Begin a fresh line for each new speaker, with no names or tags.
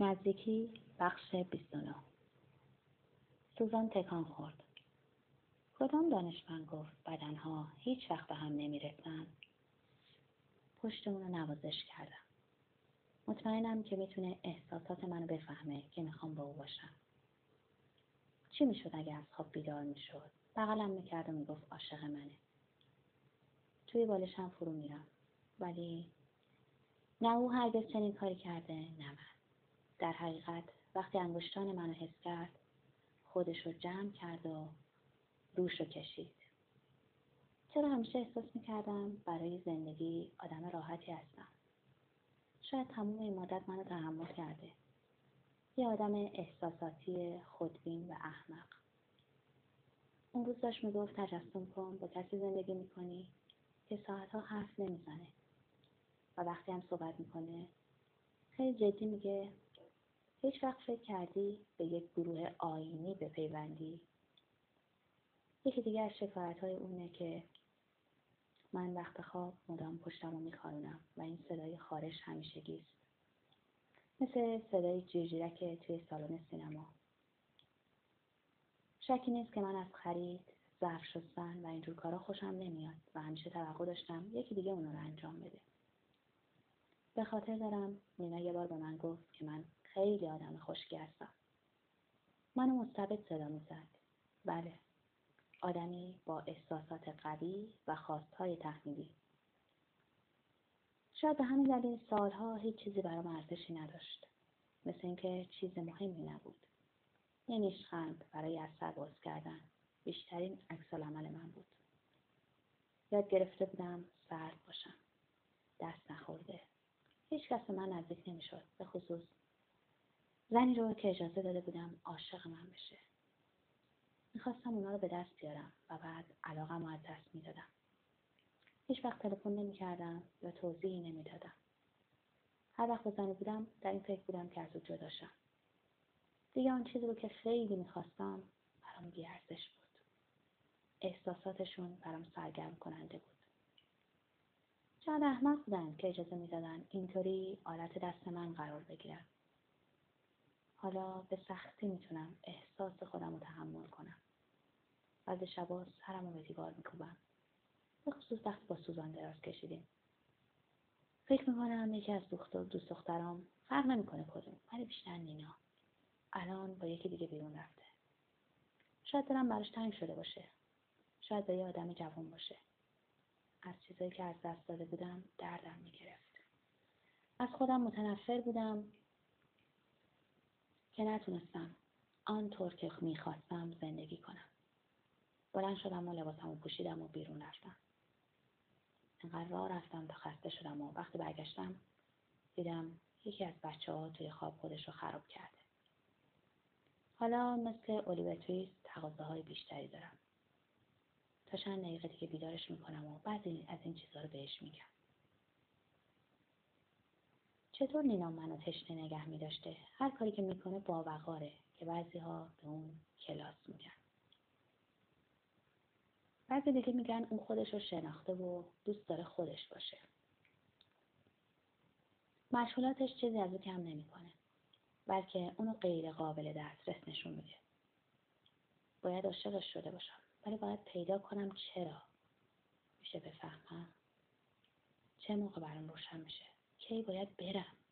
نزدیکی بخش 29 سوزان تکان خورد. کدام دانشمند گفت بدنها هیچ وقت به هم نمی‌رسند؟ پشت اونو نوازش کردم. مطمئنم که می‌تونه احساسات منو بفهمه که می‌خوام با او باشم. چی می‌شد اگه از خواب بیدار می‌شد؟ بغلم می‌کرد و می‌گفت عاشق منه. توی بالشم فرو میرم. ولی نه او هرگز چنین کاری کرده نه من. در حقیقت وقتی انگشتان منو حس کرد خودش رو جمع کرد و روش رو کشید. چرا همیشه احساس می‌کردم برای زندگی آدم راحتی هستم؟ شاید تموم این مدت منو تحمل کرده. یه آدم احساساتی خودبین و احمق. اون روز داشت می‌گفت تجسم کن با کسی زندگی می‌کنی که ساعتها حرف نمی‌زنه. و وقتی هم صحبت می‌کنه خیلی جدی میگه هیچ وقت فکر کردی به یک گروه آینی بپیوندی؟ یکی دیگه از شکایت های اونه که من وقت خواب مدام پشتم رو میخارونم و این صدای خارش همیشه گیست. مثل صدای جیرجیرک توی سالن سینما. شکی نیست که من از خرید، ظرف شستن و اینجور کارا خوشم نمیاد و همیشه توقع داشتم یکی دیگه اونو رو انجام بده. به خاطر دارم مینا یه بار به من گفت که من خیلی آدم خشکی هستم. منو مستبد صدا می‌زد. بله. آدمی با احساسات قوی و خواستهای تحمیلی. شاید به همین دلیل سالها هیچ چیزی برام ارزشی نداشت. مثل اینکه چیز مهمی نبود. یه نیشخند برای از سر باز کردن. بیشترین عکس عمل من بود. یاد گرفته بودم سرد باشم. دست نخورده. هیچ کس من نزدیک نمی‌شد. به خصوص زنی رو که اجازه داده بودم عاشق من بشه. می‌خواستم اونا رو به دست بیارم و بعد علاقم رو از دست می‌دادم. هیچ وقت تلفن نمی‌کردم یا توضیحی نمی‌دادم. هر وقت با زنی بودم در این فکر بودم که از او جداشم دیگه آن چیزی رو که خیلی می‌خواستم برام بیارزش بود. احساساتشون برام سرگرم کننده بود. شاید احمق بودن که اجازه می‌دادن اینطوری آلت دست من قرار بگیرم حالا به سختی می‌تونم احساس خودم رو تحمل کنم. بعد شبا سرم رو به دیوار میکوبم. به خصوص وقتی با سوزان دراز کشیدیم. فکر می‌کنم یکی از دوست دخترام فرق نمی‌کنه کدوم ولی بیشتر نینا الان با یکی دیگه بیرون رفته شاید دلم براش تنگ شده باشه شاید با یه آدم جوان باشه از چیزایی که از دست داده بودم دردم می‌گرفت از خودم متنفر بودم که نتونستم آنطور که می‌خواستم زندگی کنم. بلند شدم و لباسمو پوشیدم و بیرون رفتم. انقدر راه رفتم تا خسته شدم و وقتی برگشتم دیدم یکی از بچه ها توی خواب خودش رو خراب کرده. حالا مثل اولیور تویست تقاضاهای بیشتری دارم. تا چند دقیقه دیگه بیدارش می‌کنم و بعضی از این چیزها رو بهش میگم. چطور نینا منو تشنه نگه می داشته؟ هر کاری که می‌کنه با وقاره که بعضی ها به اون کلاس میگن. بعضی دیگه میگن اون خودش رو شناخته و دوست داره خودش باشه. مشغولاتش چیزی از او کم نمی‌کنه. بلکه اونو غیر قابل دسترس نشون میده. باید عاشقش شده باشم. ولی باید پیدا کنم چرا. میشه بفهمم. چه موقع برام روشن میشه. کی باید برم.